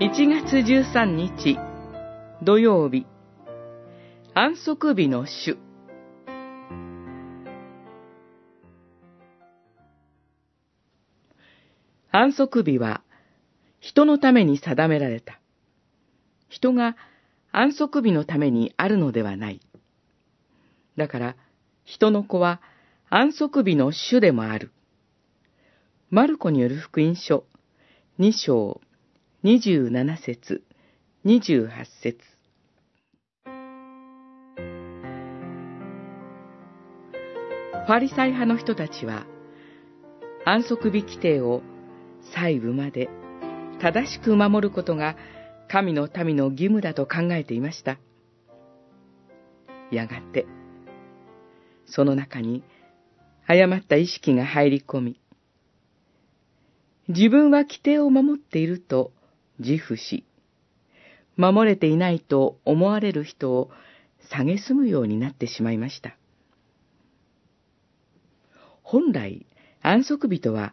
1月13日土曜日安息日の主安息日は人のために定められた。人が安息日のためにあるのではない。だから、人の子は安息日の主でもある。マルコによる福音書、2章、27節、28節。ファリサイ派の人たちは、安息日規定を細部まで正しく守ることが神の民の義務だと考えていました。やがて、その中に誤った意識が入り込み、自分は規定を守っていると自負し、守れていないと思われる人を蔑むようになってしまいました。本来、安息日とは、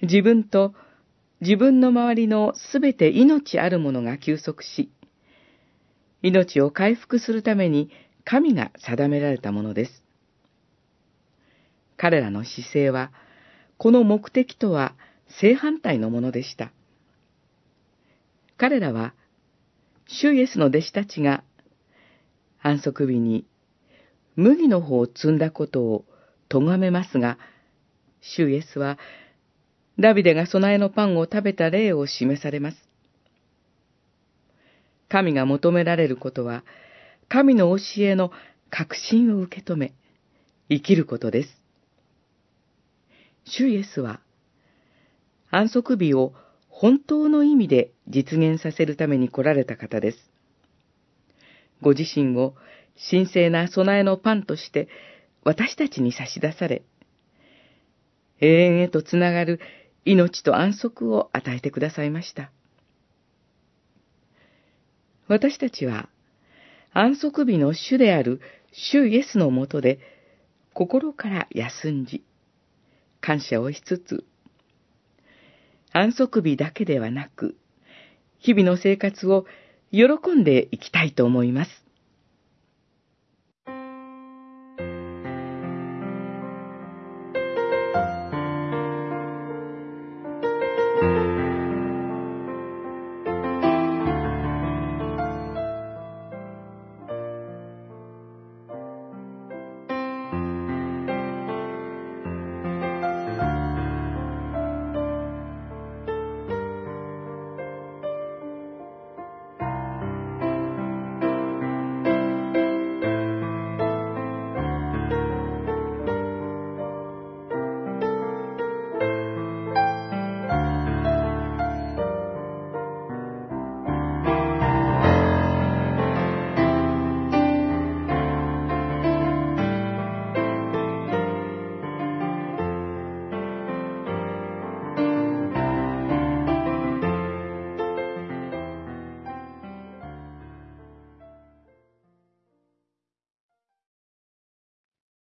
自分と自分の周りのすべて命あるものが休息し、命を回復するために神が定められたものです。彼らの姿勢は、この目的とは正反対のものでした。彼らは、主イエスの弟子たちが安息日に麦の方を積んだことを咎めますが、主イエスはダビデが備えのパンを食べた例を示されます。神が求められることは、神の教えの確信を受け止め、生きることです。主イエスは、安息日を本当の意味で実現させるために来られた方です。ご自身を神聖な備えのパンとして私たちに差し出され、永遠へとつながる命と安息を与えてくださいました。私たちは安息日の主である主イエスのもとで心から休んじ、感謝をしつつ、安息日だけではなく、日々の生活を喜んでいきたいと思います。